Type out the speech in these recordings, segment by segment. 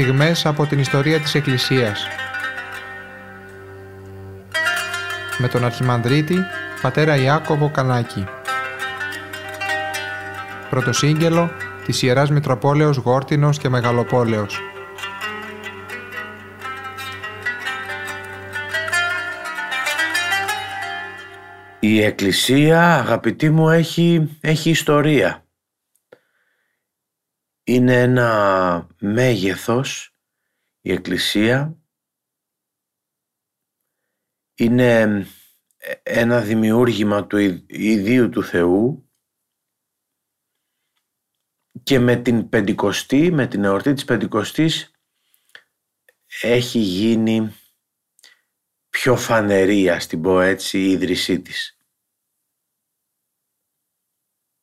στιγμές από την ιστορία της Εκκλησίας. Με τον Αρχιμανδρίτη, πατέρα Ιάκωβο Κανάκη. Πρωτοσύγγελο της Ιεράς Μητροπόλεως Γόρτινος και Μεγαλοπόλεως. Η Εκκλησία, αγαπητοί μου, έχει, έχει ιστορία. Είναι ένα μέγεθος η Εκκλησία. Είναι ένα δημιούργημα του ιδίου του Θεού και με την Πεντηκοστή, με την εορτή της Πεντηκοστής έχει γίνει πιο φανερή, ας την πω έτσι, η ίδρυσή της.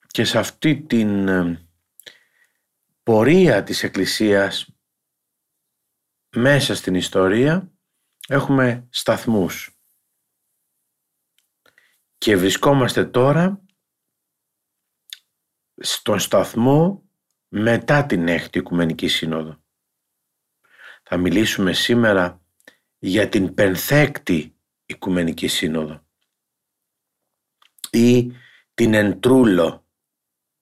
Και σε αυτή την ε, πορεία της Εκκλησίας μέσα στην ιστορία έχουμε σταθμούς. Και βρισκόμαστε τώρα στον σταθμό μετά την έκτη Οικουμενική Σύνοδο. Θα μιλήσουμε σήμερα για την πενθέκτη Οικουμενική Σύνοδο ή την εντρούλο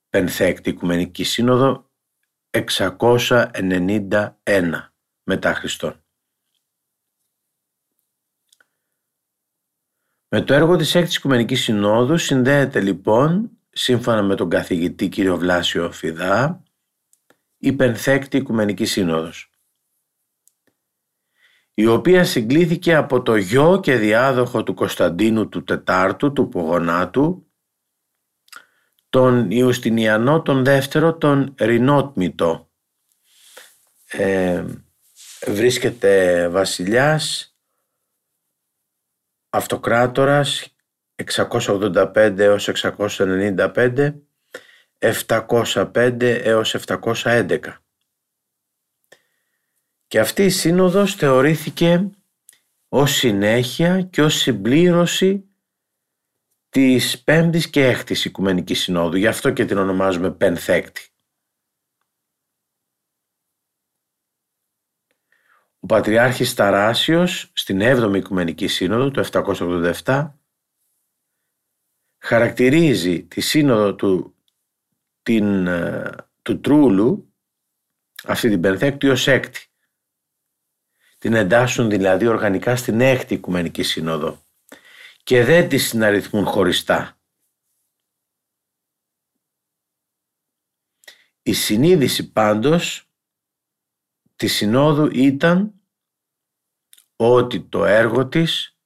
Πενθέκτη Οικουμενική Σύνοδο 691 μετά Χριστόν. Με το έργο της Έκτης Οικουμενικής Συνόδου συνδέεται λοιπόν, σύμφωνα με τον καθηγητή κύριο Βλάσιο Φιδά, η Πενθέκτη Οικουμενική Σύνοδος, η οποία συγκλήθηκε από το γιο και διάδοχο του Κωνσταντίνου του Τετάρτου, του Πογονάτου, τον Ιουστινιανό τον δεύτερο τον Ρινότμητο. Ε, βρίσκεται βασιλιάς αυτοκράτορας 685 έως 695 705 έως 711 και αυτή η σύνοδος θεωρήθηκε ως συνέχεια και ως συμπλήρωση της πέμπτης και έκτης Οικουμενικής Συνόδου, γι' αυτό και την ονομάζουμε Πενθέκτη. Ο Πατριάρχης Ταράσιος στην 7η Οικουμενική Σύνοδο του 787 χαρακτηρίζει τη σύνοδο του, την, ε, του Τρούλου, αυτή την Πενθέκτη ως έκτη. Την εντάσσουν δηλαδή οργανικά στην έκτη Οικουμενική Σύνοδο και δεν τις συναριθμούν χωριστά. Η συνείδηση πάντως της Συνόδου ήταν ότι το έργο της,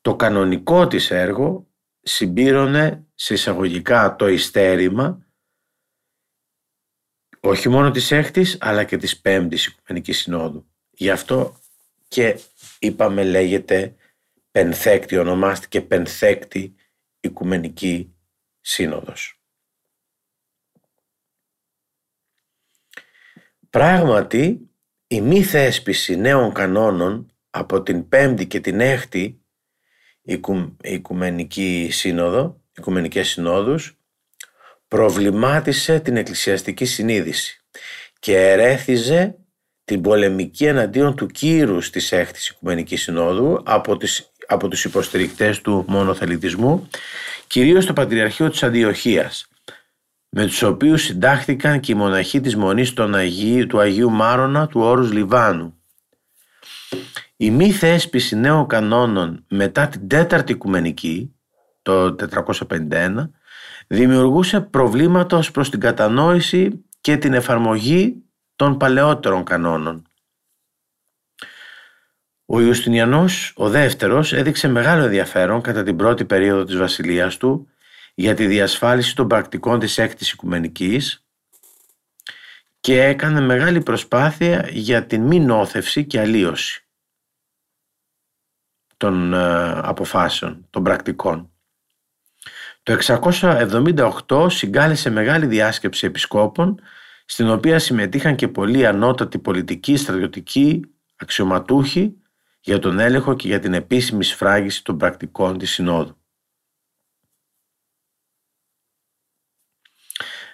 το κανονικό της έργο συμπήρωνε σε εισαγωγικά το ιστέρημα όχι μόνο της έκτης αλλά και της πέμπτης Οικουμενικής Συνόδου. Γι' αυτό και είπαμε λέγεται Πενθέκτη, ονομάστηκε Πενθέκτη Οικουμενική Σύνοδος. Πράγματι, η μη θέσπιση νέων κανόνων από την Πέμπτη και την Έκτη Οικουμενική Σύνοδο, Οικουμενικές Συνόδους, προβλημάτισε την εκκλησιαστική συνείδηση και ερέθιζε την πολεμική εναντίον του κύρους της Έκτης Οικουμενικής Συνόδου από τις από τους υποστηρικτές του μονοθελητισμού, κυρίως το Πατριαρχείο της Αντιοχίας, με τους οποίους συντάχθηκαν και οι μοναχοί της Μονής του Αγίου Μάρονα του όρους Λιβάνου. Η μη θέσπιση νέων κανόνων μετά την τέταρτη οικουμενική, το 451, δημιουργούσε προβλήματα ως προς την κατανόηση και την εφαρμογή των παλαιότερων κανόνων. Ο Ιουστινιανός, ο δεύτερος, έδειξε μεγάλο ενδιαφέρον κατά την πρώτη περίοδο της βασιλείας του για τη διασφάλιση των πρακτικών της έκτης οικουμενικής και έκανε μεγάλη προσπάθεια για την μη νόθευση και αλλίωση των ε, αποφάσεων, των πρακτικών. Το 678 συγκάλεσε μεγάλη διάσκεψη επισκόπων στην οποία συμμετείχαν και πολλοί ανώτατοι πολιτικοί, στρατιωτικοί, αξιωματούχοι για τον έλεγχο και για την επίσημη σφράγιση των πρακτικών της Συνόδου.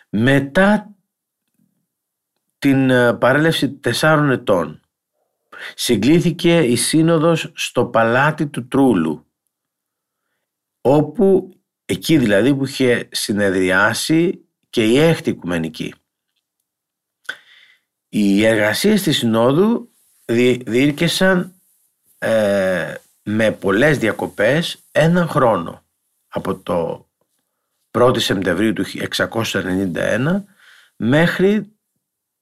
Μετά την ε, παρέλευση τεσσάρων ετών συγκλήθηκε η σύνοδος στο παλάτι του Τρούλου όπου εκεί δηλαδή που είχε συνεδριάσει και η έκτη οικουμενική. Οι εργασίες της Συνόδου διήρκεσαν ε, με πολλές διακοπές έναν χρόνο από το 1η Σεπτεμβρίου του 691 μέχρι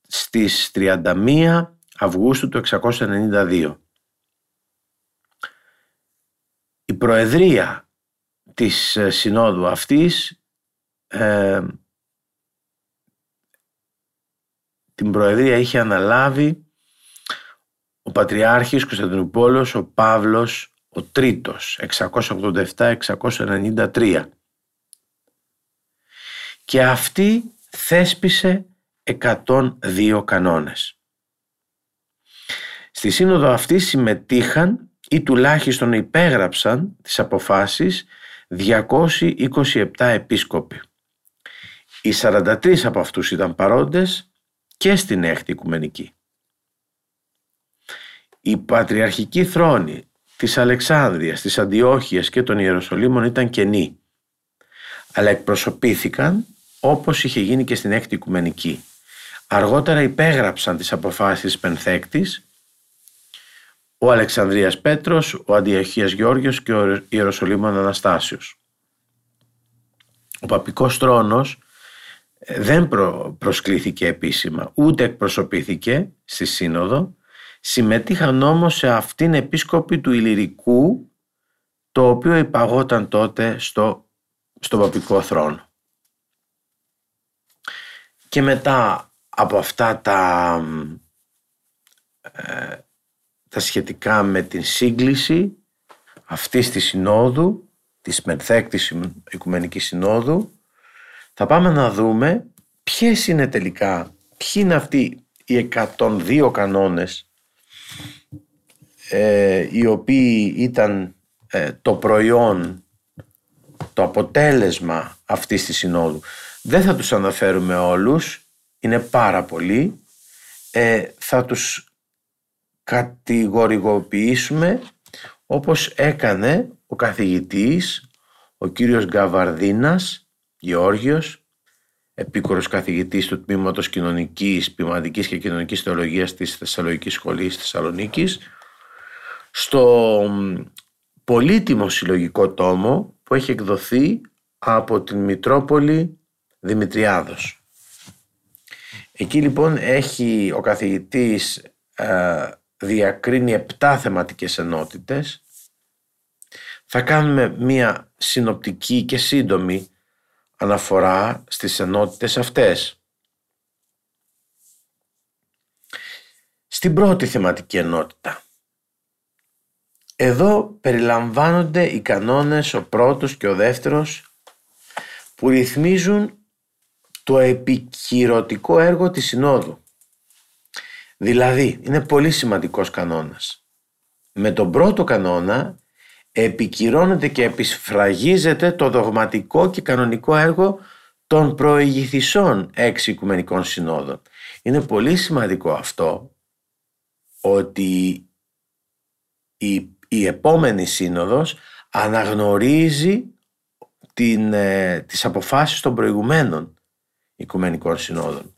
στις 31 Αυγούστου του 692. Η Προεδρία της ε, Συνόδου αυτής ε, την Προεδρία είχε αναλάβει ο Πατριάρχης Κωνσταντινούπολος ο Παύλος ο Τρίτος 687-693 και αυτή θέσπισε 102 κανόνες. Στη σύνοδο αυτή συμμετείχαν ή τουλάχιστον υπέγραψαν τις αποφάσεις 227 επίσκοποι. Οι 43 από αυτούς ήταν παρόντες και στην έκτη οικουμενική. Η πατριαρχική θρόνη της Αλεξάνδρειας, της Αντιόχειας και των Ιεροσολύμων ήταν κενή, αλλά εκπροσωπήθηκαν όπως είχε γίνει και στην έκτη οικουμενική. Αργότερα υπέγραψαν τις αποφάσεις Πενθέκτης ο Αλεξανδρίας Πέτρος, ο Αντιοχίας Γεώργιος και ο Ιεροσολύμων Αναστάσιος. Ο παπικός τρόνος ε, δεν προσκλήθηκε επίσημα, ούτε εκπροσωπήθηκε στη Σύνοδο, συμμετείχαν όμως σε αυτήν επίσκοπη του Ηλυρικού, το οποίο υπαγόταν τότε στο, στο παπικό θρόνο. Και μετά από αυτά τα, ε, τα σχετικά με την σύγκληση αυτής της συνόδου, της Μενθέκτης Οικουμενικής Συνόδου, θα πάμε να δούμε ποιες είναι τελικά, ποιοι είναι αυτοί οι 102 κανόνες ε, οι οποίοι ήταν ε, το προϊόν, το αποτέλεσμα αυτής της συνόδου. Δεν θα τους αναφέρουμε όλους, είναι πάρα πολλοί. Ε, θα τους κατηγορηγοποιήσουμε όπως έκανε ο καθηγητής, ο κύριος Γκαβαρδίνας, Γεώργιος, επίκορος καθηγητής του Τμήματος Κοινωνικής, Ποιηματικής και Κοινωνικής Θεολογίας της Θεσσαλονικής Σχολής Θεσσαλονίκης, στο πολύτιμο συλλογικό τόμο που έχει εκδοθεί από την Μητρόπολη Δημητριάδος. Εκεί λοιπόν έχει ο καθηγητής ε, διακρίνει επτά θεματικές ενότητες. Θα κάνουμε μία συνοπτική και σύντομη αναφορά στις ενότητες αυτές. Στην πρώτη θεματική ενότητα. Εδώ περιλαμβάνονται οι κανόνες ο πρώτος και ο δεύτερος που ρυθμίζουν το επικυρωτικό έργο της Συνόδου. Δηλαδή, είναι πολύ σημαντικός κανόνας. Με τον πρώτο κανόνα επικυρώνεται και επισφραγίζεται το δογματικό και κανονικό έργο των προηγηθισών έξι οικουμενικών συνόδων. Είναι πολύ σημαντικό αυτό ότι η, η επόμενη σύνοδος αναγνωρίζει την, ε, τις αποφάσεις των προηγουμένων οικουμενικών συνόδων.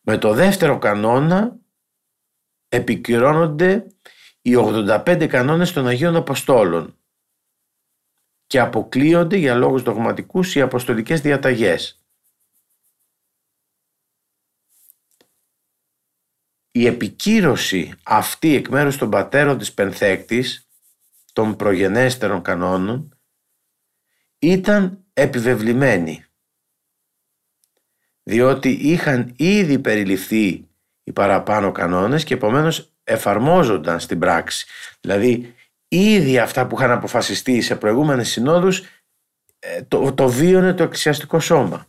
Με το δεύτερο κανόνα επικυρώνονται οι 85 κανόνες των Αγίων Αποστόλων και αποκλείονται για λόγους δογματικούς οι αποστολικές διαταγές. Η επικύρωση αυτή εκ μέρους των πατέρων της Πενθέκτης, των προγενέστερων κανόνων, ήταν επιβεβλημένη διότι είχαν ήδη περιληφθεί οι παραπάνω κανόνες και επομένως εφαρμόζονταν στην πράξη. Δηλαδή ήδη αυτά που είχαν αποφασιστεί σε προηγούμενες συνόδους ε, το, το βίωνε το εκκλησιαστικό σώμα.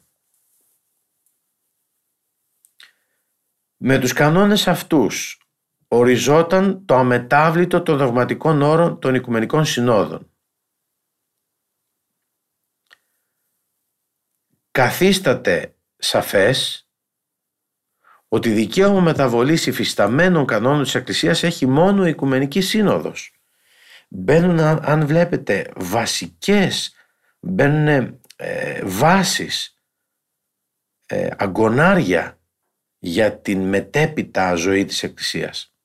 Με τους κανόνες αυτούς οριζόταν το αμετάβλητο των δογματικών όρων των Οικουμενικών Συνόδων. Καθίσταται σαφές ότι δικαίωμα μεταβολής υφισταμένων κανόνων της Εκκλησίας έχει μόνο η Οικουμενική Σύνοδος. Μπαίνουν, αν βλέπετε, βασικές, μπαίνουν ε, βάσεις, ε, αγκονάρια για την μετέπειτα ζωή της Εκκλησίας.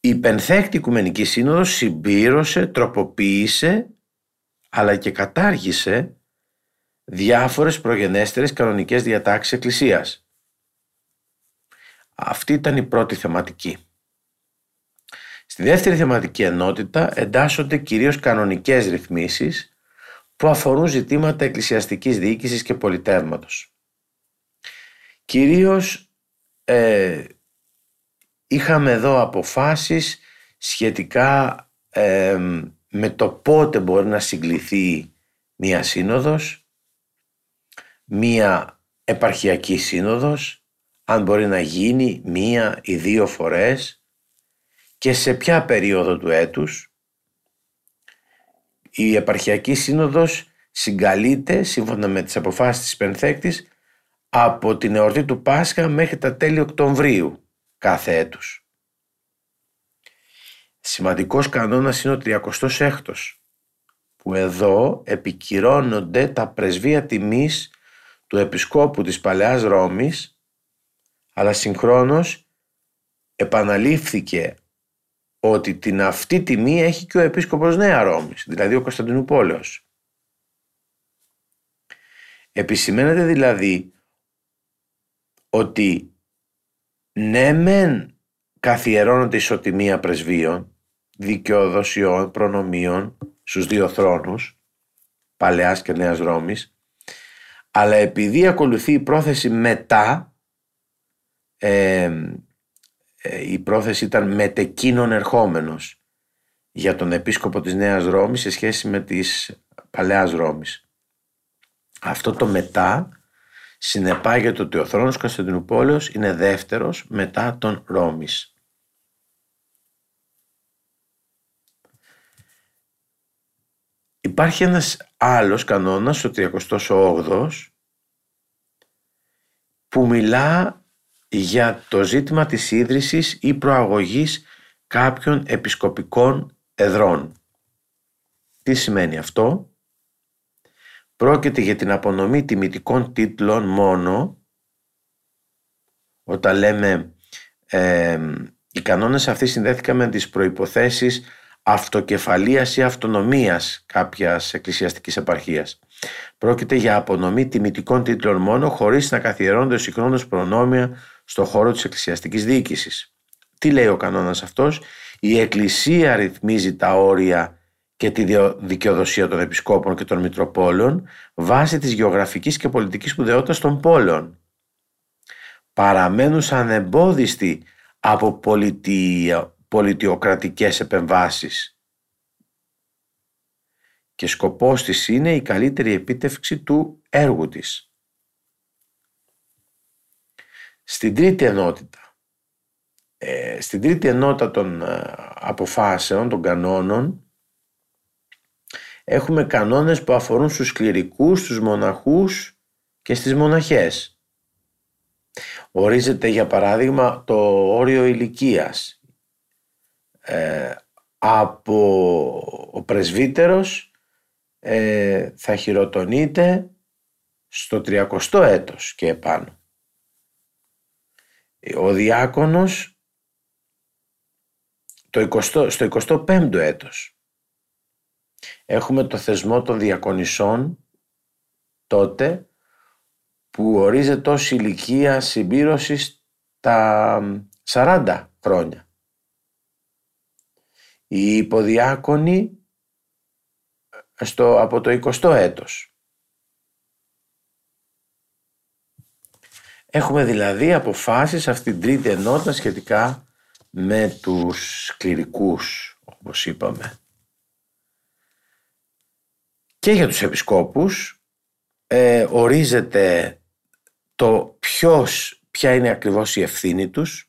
Η Πενθέκτη Οικουμενική Σύνοδος συμπήρωσε, τροποποίησε αλλά και κατάργησε διάφορες προγενέστερες κανονικές διατάξεις Εκκλησίας. Αυτή ήταν η πρώτη θεματική. Στη δεύτερη θεματική ενότητα εντάσσονται κυρίως κανονικές ρυθμίσεις που αφορούν ζητήματα εκκλησιαστικής διοίκησης και πολιτεύματος. Κυρίως ε, είχαμε εδώ αποφάσεις σχετικά ε, με το πότε μπορεί να συγκληθεί μία σύνοδος, μία επαρχιακή σύνοδος, αν μπορεί να γίνει μία ή δύο φορές και σε ποια περίοδο του έτους. Η επαρχιακή σύνοδος συγκαλείται σύμφωνα με τις αποφάσεις της Πενθέκτης από την εορτή του Πάσχα μέχρι τα τέλη Οκτωβρίου κάθε έτους. Σημαντικός κανόνας είναι ο 36ος που εδώ επικυρώνονται τα πρεσβεία τιμής του Επισκόπου της Παλαιάς Ρώμης αλλά συγχρόνως επαναλήφθηκε ότι την αυτή τιμή έχει και ο Επίσκοπος Νέα Ρώμης, δηλαδή ο Κωνσταντινούπολεος. Επισημαίνεται δηλαδή ότι ναι μεν καθιερώνονται ισοτιμία πρεσβείων, δικαιοδοσιών, προνομίων στους δύο θρόνους, Παλαιάς και Νέας Ρώμης, αλλά επειδή ακολουθεί η πρόθεση μετά, ε, η πρόθεση ήταν μετεκίνων ερχόμενος για τον επίσκοπο της Νέας Ρώμης σε σχέση με της Παλαιάς Ρώμης. Αυτό το μετά συνεπάγεται ότι ο θρόνος Κωνσταντινούπολεως είναι δεύτερος μετά τον Ρώμης. Υπάρχει ένας άλλος κανόνας, ο 38ος, που μιλά για το ζήτημα της ίδρυσης ή προαγωγής κάποιων επισκοπικών εδρών. Τι σημαίνει αυτό; Πρόκειται για την απονομή τιμητικών τίτλων μόνο όταν λέμε ε, οι κανόνες αυτοί συνδέθηκαν με τις προϋποθέσεις αυτοκεφαλίας ή αυτονομίας κάποιας εκκλησιαστικής επαρχίας. Πρόκειται για απονομή τιμητικών τίτλων μόνο χωρίς να καθιερώνονται συγχρόνως προνόμια στο χώρο της εκκλησιαστικής διοίκησης. Τι λέει ο κανόνας αυτός; Η Εκκλησία ρυθμίζει τα όρια και τη δικαιοδοσία των επισκόπων και των μητροπόλεων βάσει της γεωγραφικής και πολιτικής σπουδαιότητας των πόλεων. Παραμένουν ανεμπόδιστοι από πολιτι... πολιτιοκρατικές επεμβάσεις και σκοπός της είναι η καλύτερη επίτευξη του έργου της. Στην τρίτη ενότητα, ε, στην τρίτη ενότητα των ε, αποφάσεων, των κανόνων, έχουμε κανόνες που αφορούν στους κληρικούς, στους μοναχούς και στις μοναχές. Ορίζεται για παράδειγμα το όριο ηλικίας. Ε, από ο πρεσβύτερος ε, θα χειροτονείται στο 30ο έτος και επάνω. Ο διάκονος το 20, στο 25ο έτος. Έχουμε το θεσμό των διακονισών τότε που ορίζεται ως ηλικία συμπήρωσης τα 40 χρόνια. Οι υποδιάκονοι στο, από το 20ο έτος. Έχουμε δηλαδή αποφάσεις αυτή την τρίτη ενότητα σχετικά με τους κληρικούς, όπως είπαμε και για τους επισκόπους ε, ορίζεται το ποιος, ποια είναι ακριβώς η ευθύνη τους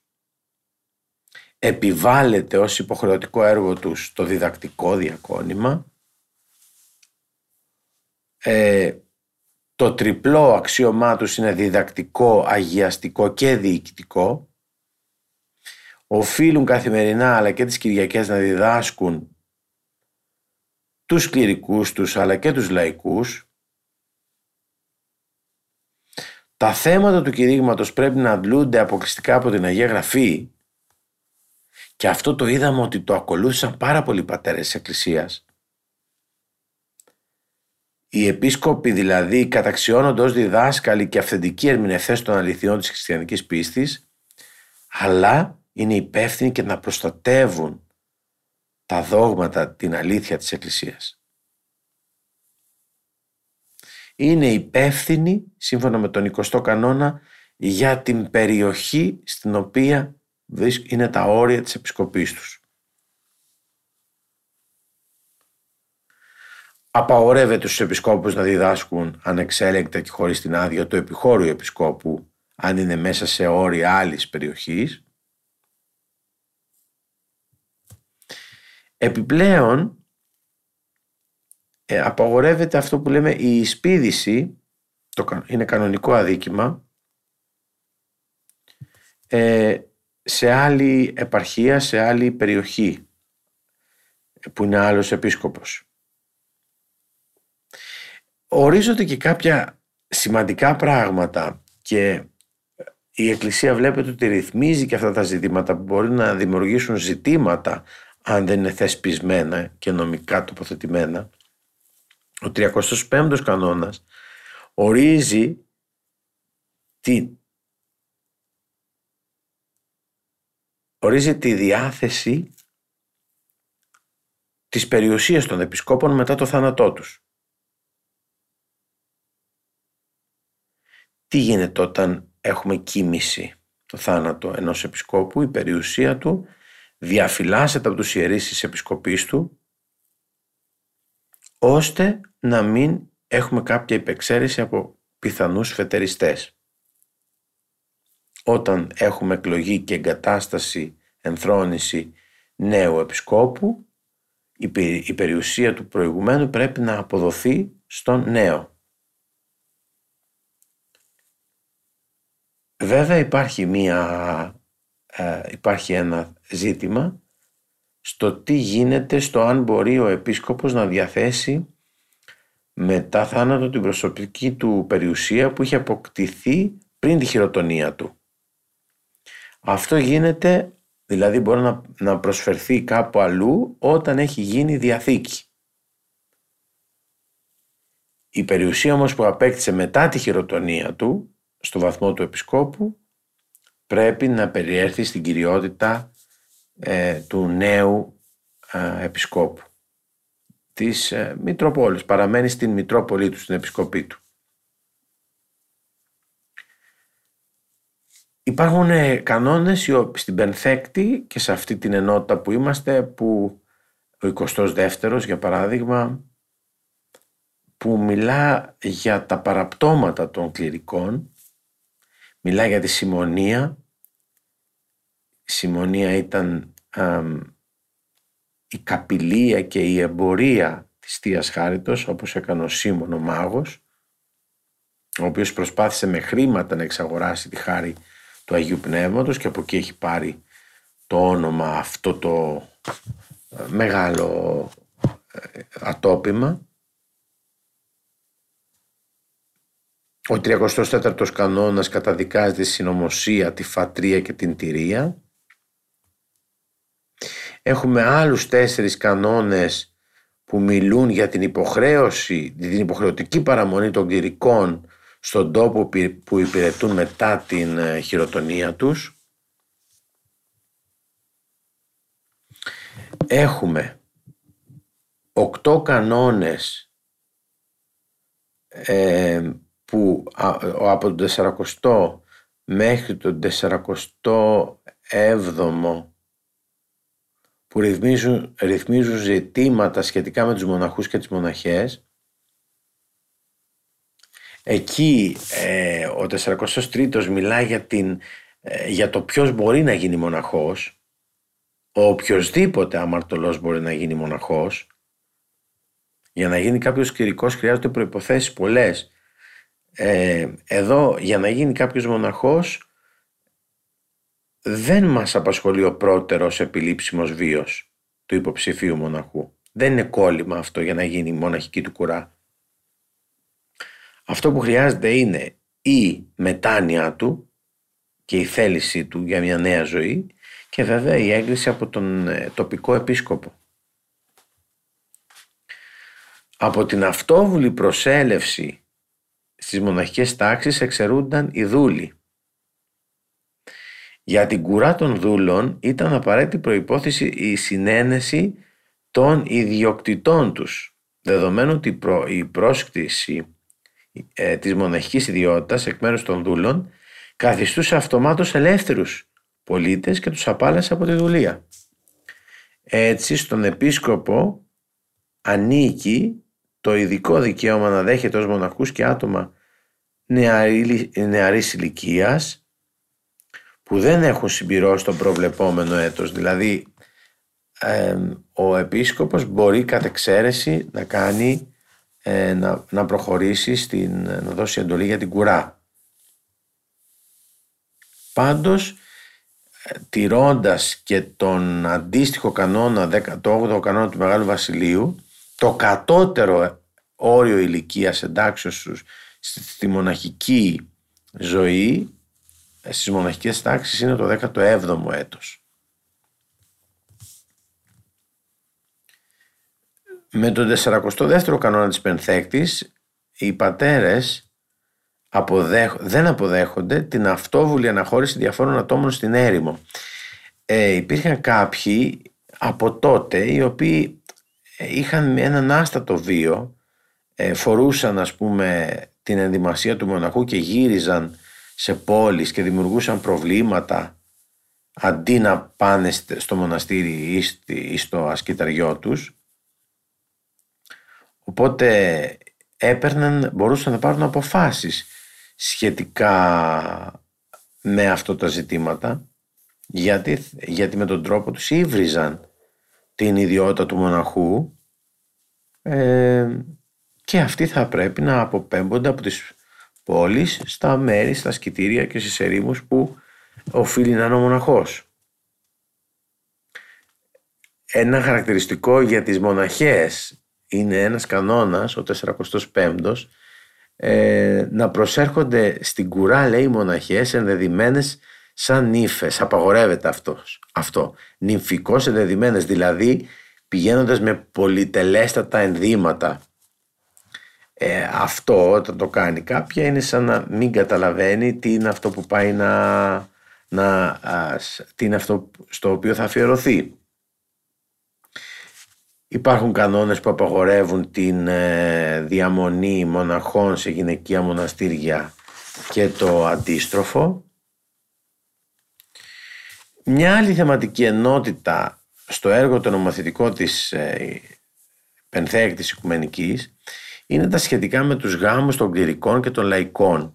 επιβάλλεται ως υποχρεωτικό έργο τους το διδακτικό διακόνημα ε, το τριπλό αξίωμά τους είναι διδακτικό, αγιαστικό και διοικητικό. Οφείλουν καθημερινά αλλά και τις Κυριακές να διδάσκουν τους κληρικούς τους αλλά και τους λαϊκούς. Τα θέματα του κηρύγματος πρέπει να αντλούνται αποκλειστικά από την Αγία Γραφή και αυτό το είδαμε ότι το ακολούθησαν πάρα πολλοί πατέρες της Εκκλησίας. Οι επίσκοποι δηλαδή καταξιώνονται ως διδάσκαλοι και αυθεντικοί ερμηνευτές των αληθιών της χριστιανικής πίστης, αλλά είναι υπεύθυνοι και να προστατεύουν τα δόγματα, την αλήθεια της Εκκλησίας. Είναι υπεύθυνοι, σύμφωνα με τον 20ο κανόνα, για την περιοχή στην οποία είναι τα όρια της επισκοπής τους. Απαγορεύεται στους επισκόπους να διδάσκουν ανεξέλεγκτα και χωρίς την άδεια το επιχώριο επισκόπου αν είναι μέσα σε όρια άλλης περιοχής. Επιπλέον ε, απαγορεύεται αυτό που λέμε η εισπίδηση, το, είναι κανονικό αδίκημα, ε, σε άλλη επαρχία, σε άλλη περιοχή που είναι άλλος επίσκοπος. Ορίζονται και κάποια σημαντικά πράγματα και η Εκκλησία βλέπετε ότι ρυθμίζει και αυτά τα ζητήματα που μπορεί να δημιουργήσουν ζητήματα αν δεν είναι θεσπισμένα και νομικά τοποθετημένα. Ο 35ος κανόνας ορίζει τι ορίζει τη διάθεση της περιουσίας των επισκόπων μετά το θάνατό τους. Τι γίνεται όταν έχουμε κοίμηση το θάνατο ενός επισκόπου, η περιουσία του διαφυλάσσεται από τους ιερείς της επισκοπής του ώστε να μην έχουμε κάποια υπεξαίρεση από πιθανούς φετεριστές όταν έχουμε εκλογή και εγκατάσταση, ενθρόνηση νέου επισκόπου, η περιουσία του προηγουμένου πρέπει να αποδοθεί στον νέο. Βέβαια υπάρχει, μία, ε, υπάρχει ένα ζήτημα στο τι γίνεται στο αν μπορεί ο επίσκοπος να διαθέσει μετά θάνατο την προσωπική του περιουσία που είχε αποκτηθεί πριν τη χειροτονία του. Αυτό γίνεται, δηλαδή μπορεί να, να προσφερθεί κάπου αλλού όταν έχει γίνει διαθήκη. Η περιουσία όμως που απέκτησε μετά τη χειροτονία του, στο βαθμό του επισκόπου, πρέπει να περιέρθει στην κυριότητα ε, του νέου ε, επισκόπου της ε, Μητροπόλης. Παραμένει στην Μητρόπολη του, στην επισκοπή του. Υπάρχουν ε, κανόνες στην Πενθέκτη και σε αυτή την ενότητα που είμαστε που ο 22ος για παράδειγμα που μιλά για τα παραπτώματα των κληρικών μιλά για τη συμμονία. Η συμμονία ήταν η καπηλεία και η εμπορία της Θείας Χάριτος όπως έκανε ο Σίμων ο Μάγος ο οποίος προσπάθησε με χρήματα να εξαγοράσει τη χάρη του Αγίου Πνεύματος και από εκεί έχει πάρει το όνομα αυτό το ε, μεγάλο ε, ατόπιμα. Ο 34ος κανόνας καταδικάζει τη συνωμοσία, τη φατρία και την τηρία. Έχουμε άλλους τέσσερις κανόνες που μιλούν για την υποχρέωση, την υποχρεωτική παραμονή των κληρικών στον τόπο που υπηρετούν μετά την ε, χειροτονία τους. Έχουμε οκτώ κανόνες ε, που από τον 40 μέχρι τον 47ο που ρυθμίζουν, ρυθμίζουν ζητήματα σχετικά με τους μοναχούς και τις μοναχές Εκεί ε, ο 43ος μιλάει για, την, ε, για το ποιος μπορεί να γίνει μοναχός. Ο οποιοδήποτε αμαρτωλός μπορεί να γίνει μοναχός. Για να γίνει κάποιος κηρικός χρειάζονται προϋποθέσεις πολλές. Ε, εδώ για να γίνει κάποιος μοναχός δεν μας απασχολεί ο πρώτερος επιλήψιμος βίος του υποψηφίου μοναχού. Δεν είναι κόλλημα αυτό για να γίνει η μοναχική του κουρά. Αυτό που χρειάζεται είναι η μετάνοια του και η θέλησή του για μια νέα ζωή και βέβαια η έγκριση από τον ε, τοπικό επίσκοπο. Από την αυτόβουλη προσέλευση στις μοναχικές τάξεις εξαιρούνταν οι δούλοι. Για την κουρά των δούλων ήταν απαραίτητη προϋπόθεση η συνένεση των ιδιοκτητών τους, δεδομένου ότι η πρόσκτηση ε, της μοναχικής ιδιότητας εκ μέρους των δούλων καθιστούσε αυτομάτως ελεύθερους πολίτες και τους απάλασε από τη δουλεία. Έτσι στον επίσκοπο ανήκει το ειδικό δικαίωμα να δέχεται ως μοναχούς και άτομα νεαρή, νεαρής ηλικίας που δεν έχουν συμπληρώσει τον προβλεπόμενο έτος. Δηλαδή ο επίσκοπος μπορεί κατ' εξαίρεση να κάνει ε, να, να προχωρήσεις στην, να δώσεις εντολή για την κουρά. Πάντως ε, τηρώντας και τον αντίστοιχο κανόνα, το 18ο κανόνα του Μεγάλου Βασιλείου, το κατώτερο όριο ηλικίας εντάξεως στη μοναχική ζωή, ε, στις μοναχικές τάξεις είναι το 17ο έτος. Με τον 42ο κανόνα της Πενθέκτης, οι πατέρες δεν αποδέχονται την αυτόβουλη αναχώρηση διαφόρων ατόμων στην έρημο. Ε, υπήρχαν κάποιοι από τότε οι οποίοι είχαν έναν άστατο βίο, ε, φορούσαν ας πούμε την ενδυμασία του μοναχού και γύριζαν σε πόλεις και δημιουργούσαν προβλήματα αντί να πάνε στο μοναστήρι ή στο ασκηταριό τους Οπότε έπαιρναν, μπορούσαν να πάρουν αποφάσεις σχετικά με αυτό τα ζητήματα γιατί, γιατί με τον τρόπο τους ήβριζαν την ιδιότητα του μοναχού ε, και αυτοί θα πρέπει να αποπέμπονται από τις πόλεις στα μέρη, στα σκητήρια και στις ερήμους που οφείλει να είναι ο μοναχός. Ένα χαρακτηριστικό για τις μοναχές είναι ένας κανόνας, ο 45ος, ε, να προσέρχονται στην κουρά, λέει, οι μοναχές ενδεδειμένες σαν νύφες. Απαγορεύεται αυτός, αυτό. Νυμφικός ενδεδειμένες, δηλαδή πηγαίνοντας με πολυτελέστατα ενδύματα. Ε, αυτό όταν το κάνει κάποια είναι σαν να μην καταλαβαίνει τι είναι αυτό που πάει να, να τι είναι αυτό στο οποίο θα αφιερωθεί. Υπάρχουν κανόνες που απαγορεύουν την ε, διαμονή μοναχών σε γυναικεία μοναστήρια και το αντίστροφο. Μια άλλη θεματική ενότητα στο έργο το νομοθετικό της ε, Πενθέκτης Οικουμενικής είναι τα σχετικά με τους γάμους των κληρικών και των λαϊκών.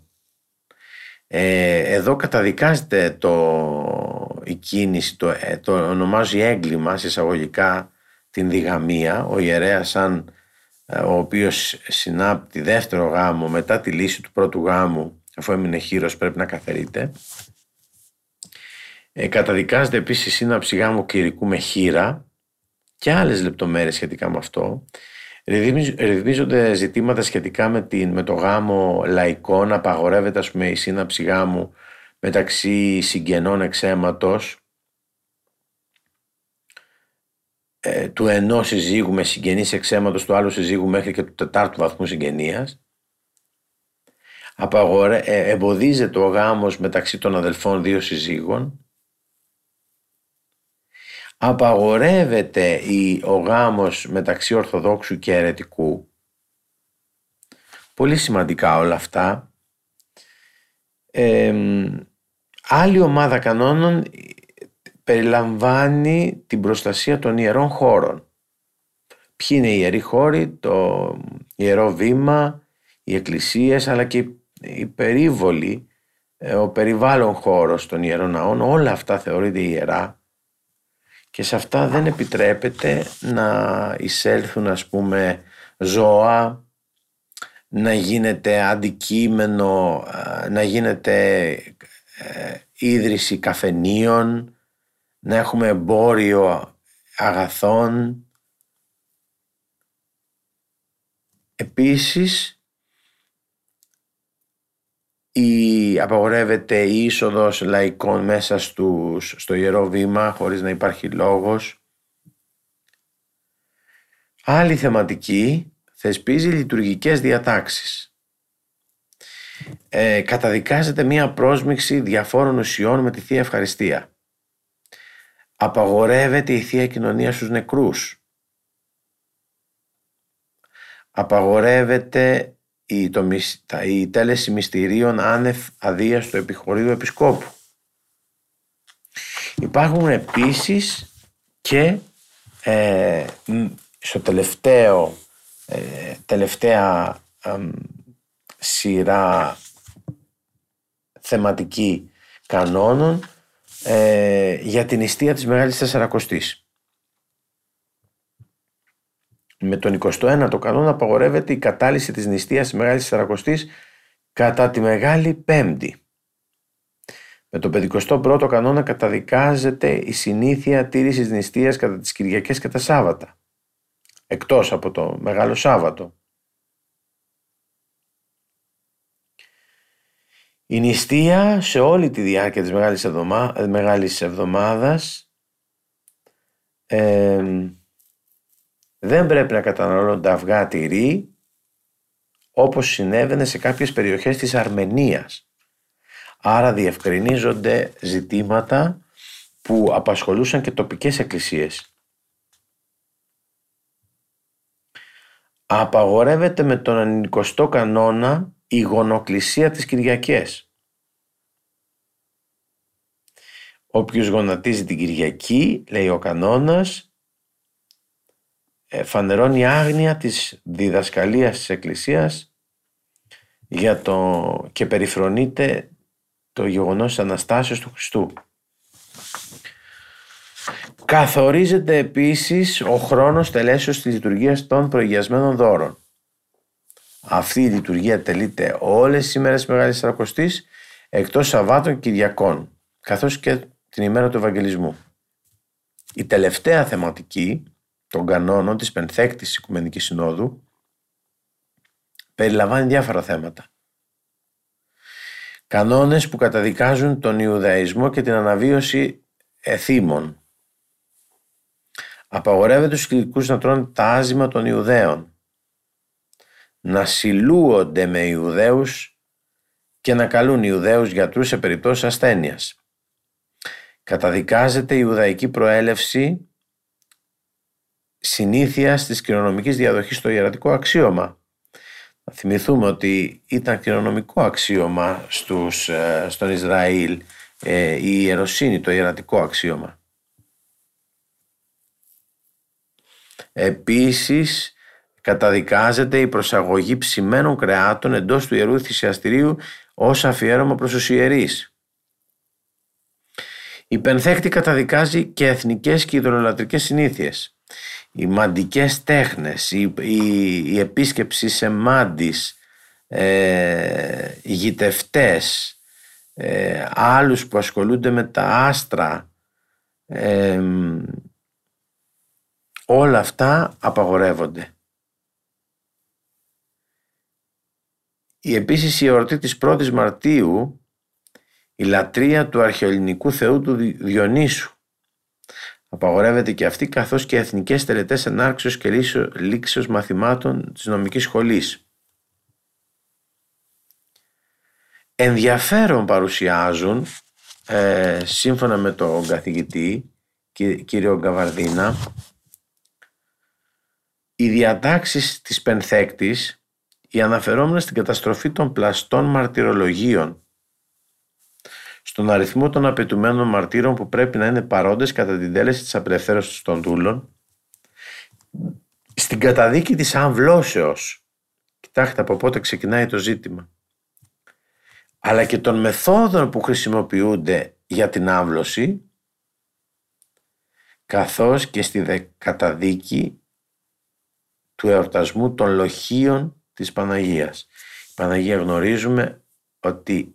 Ε, εδώ καταδικάζεται το, η κίνηση, το, ε, το ονομάζει έγκλημα εισαγωγικά την διγαμία, ο ιερέας σαν ε, ο οποίος συνάπτει δεύτερο γάμο μετά τη λύση του πρώτου γάμου αφού έμεινε χείρος πρέπει να καθερείται ε, καταδικάζεται επίσης η σύναψη γάμου κληρικού με χείρα και άλλες λεπτομέρειες σχετικά με αυτό. Ρυθμίζονται ζητήματα σχετικά με, την, με το γάμο λαϊκών απαγορεύεται ας πούμε η σύναψη γάμου μεταξύ συγγενών εξαίματος ε, του ενός συζύγου με συγγενείς εξαίματος του άλλου συζύγου μέχρι και του τετάρτου βαθμού συγγενείας. Απαγορε, ε, εμποδίζεται ο γάμος μεταξύ των αδελφών δύο συζύγων. Απαγορεύεται η, ο γάμος μεταξύ Ορθοδόξου και Ερετικού. Πολύ σημαντικά όλα αυτά. άλλη ομάδα κανόνων περιλαμβάνει την προστασία των ιερών χώρων. Ποιοι είναι οι ιεροί χώροι, το ιερό βήμα, οι εκκλησίες αλλά και η περίβολη, ε, ο περιβάλλον χώρος των ιερών ναών, όλα αυτά θεωρείται ιερά και σε αυτά δεν επιτρέπεται να εισέλθουν ας πούμε ζώα, να γίνεται αντικείμενο, να γίνεται ε, ίδρυση καφενείων, να έχουμε εμπόριο αγαθών. Επίσης, η, απαγορεύεται η είσοδος λαϊκών μέσα στους, στο Ιερό Βήμα χωρίς να υπάρχει λόγος. Άλλη θεματική θεσπίζει λειτουργικές διατάξεις. Ε, καταδικάζεται μία πρόσμιξη διαφόρων ουσιών με τη Θεία Ευχαριστία. Απαγορεύεται η Θεία Κοινωνία στους νεκρούς. Απαγορεύεται η, το, η τέλεση μυστηρίων άνευ αδείας στο επιχωρείο επισκόπου. Υπάρχουν επίσης και ε, στο τελευταίο ε, τελευταία σειρά θεματική κανόνων ε, για την νηστεία της Μεγάλης Τεσσαρακοστής. Με τον 21ο κανόνα απαγορεύεται η κατάλυση της νηστείας της Μεγάλης Τεσσαρακοστής κατά τη Μεγάλη Πέμπτη. Με τον 51ο κανόνα καταδικάζεται η συνήθεια τήρησης νηστείας κατά τις Κυριακές και τα Σάββατα εκτός από το Μεγάλο Σάββατο. Η νηστεία σε όλη τη διάρκεια της Μεγάλης, Εβδομά, μεγάλης Εβδομάδας δεν πρέπει να καταναλώνονται αυγά τυρί όπως συνέβαινε σε κάποιες περιοχές της Αρμενίας. Άρα διευκρινίζονται ζητήματα που απασχολούσαν και τοπικές εκκλησίες. απαγορεύεται με τον ανικοστό κανόνα η γονοκλησία της Κυριακές. Όποιος γονατίζει την Κυριακή, λέει ο κανόνας, ε, φανερώνει άγνοια της διδασκαλίας της Εκκλησίας για το... και περιφρονείται το γεγονός της Αναστάσεως του Χριστού. Καθορίζεται επίσης ο χρόνος τελέσεως της λειτουργίας των προηγιασμένων δώρων. Αυτή η λειτουργία τελείται όλες τις ημέρες της Μεγάλης Σαρακοστής εκτός Σαββάτων Κυριακών, καθώς και την ημέρα του Ευαγγελισμού. Η τελευταία θεματική των κανόνων της Πενθέκτης Οικουμενικής Συνόδου περιλαμβάνει διάφορα θέματα. Κανόνες που καταδικάζουν τον Ιουδαϊσμό και την αναβίωση εθήμων Απαγορεύεται στους κληρικούς να τρώνε τα άζημα των Ιουδαίων, να συλλούονται με Ιουδαίους και να καλούν Ιουδαίους γιατρούς σε περιπτώσεις ασθένειας. Καταδικάζεται η Ιουδαϊκή προέλευση συνήθεια της κοινωνικής διαδοχής στο ιερατικό αξίωμα. Να θυμηθούμε ότι ήταν κοινωνικό αξίωμα στους, ε, στον Ισραήλ ε, η ιεροσύνη, το ιερατικό αξίωμα. Επίσης καταδικάζεται η προσαγωγή ψημένων κρεάτων εντός του Ιερού Θυσιαστηρίου ως αφιέρωμα προς τους ιερείς. Η Πενθέκτη καταδικάζει και εθνικές και ιδρολατρικές συνήθειες. Οι μαντικές τέχνες, η, η, επίσκεψη σε μάντις, ε, οι γητευτές, ε, άλλους που ασχολούνται με τα άστρα, ε, Όλα αυτά απαγορεύονται. Η επίσης η εορτή της 1ης Μαρτίου, η λατρεία του αρχαιοελληνικού θεού του Διονύσου. Απαγορεύεται και αυτή καθώς και εθνικές τελετές ενάρξεως και λήξεως μαθημάτων της νομικής σχολής. Ενδιαφέρον παρουσιάζουν, ε, σύμφωνα με τον καθηγητή κύριο Γκαβαρδίνα, οι διατάξεις της πενθέκτης, οι αναφερόμενες στην καταστροφή των πλαστών μαρτυρολογίων, στον αριθμό των απαιτουμένων μαρτύρων που πρέπει να είναι παρόντες κατά την τέλεση της απελευθέρωσης των δούλων, στην καταδίκη της αμβλώσεως, κοιτάξτε από πότε ξεκινάει το ζήτημα, αλλά και των μεθόδων που χρησιμοποιούνται για την άμβλωση, καθώς και στη καταδίκη του εορτασμού των λοχίων της Παναγίας. Η Παναγία γνωρίζουμε ότι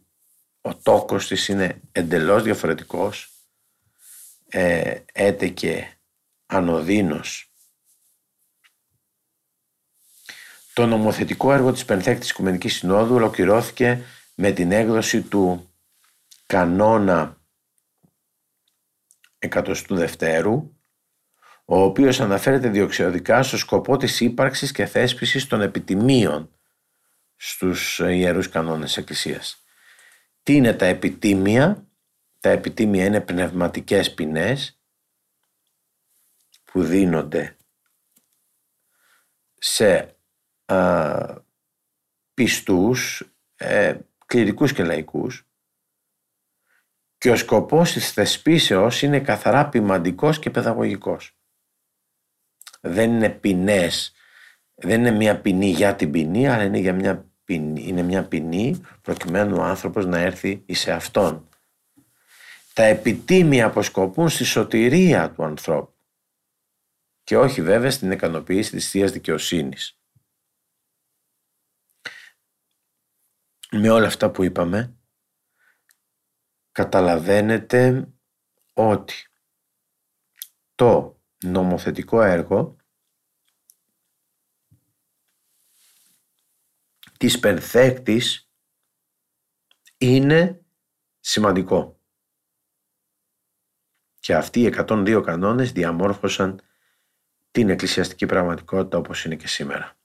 ο τόκος της είναι εντελώς διαφορετικός, ε, έτεκε ανωδίνος. Το νομοθετικό έργο της Πενθέκτης Οικουμενικής Συνόδου ολοκληρώθηκε με την έκδοση του κανόνα εκατοστού δευτέρου ο οποίος αναφέρεται διοξιοδικά στο σκοπό της ύπαρξης και θέσπισης των επιτιμίων στους ιερούς κανόνες της Εκκλησίας. Τι είναι τα επιτίμια; Τα επιτίμια είναι πνευματικές ποινές που δίνονται σε α, πιστούς, ε, κληρικούς και λαϊκούς και ο σκοπός της θεσπίσεως είναι καθαρά ποιμαντικός και παιδαγωγικός δεν είναι ποινές, δεν είναι μια ποινή για την ποινή, αλλά είναι, για μια ποινή, είναι μια ποινή προκειμένου ο άνθρωπος να έρθει σε αυτόν. Τα επιτίμια αποσκοπούν στη σωτηρία του ανθρώπου και όχι βέβαια στην ικανοποίηση της Θείας Δικαιοσύνης. Με όλα αυτά που είπαμε, καταλαβαίνετε ότι το νομοθετικό έργο της Πενθέκτης είναι σημαντικό. Και αυτοί οι 102 κανόνες διαμόρφωσαν την εκκλησιαστική πραγματικότητα όπως είναι και σήμερα.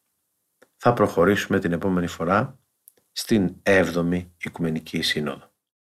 Θα προχωρήσουμε την επόμενη φορά στην 7η Οικουμενική Σύνοδο.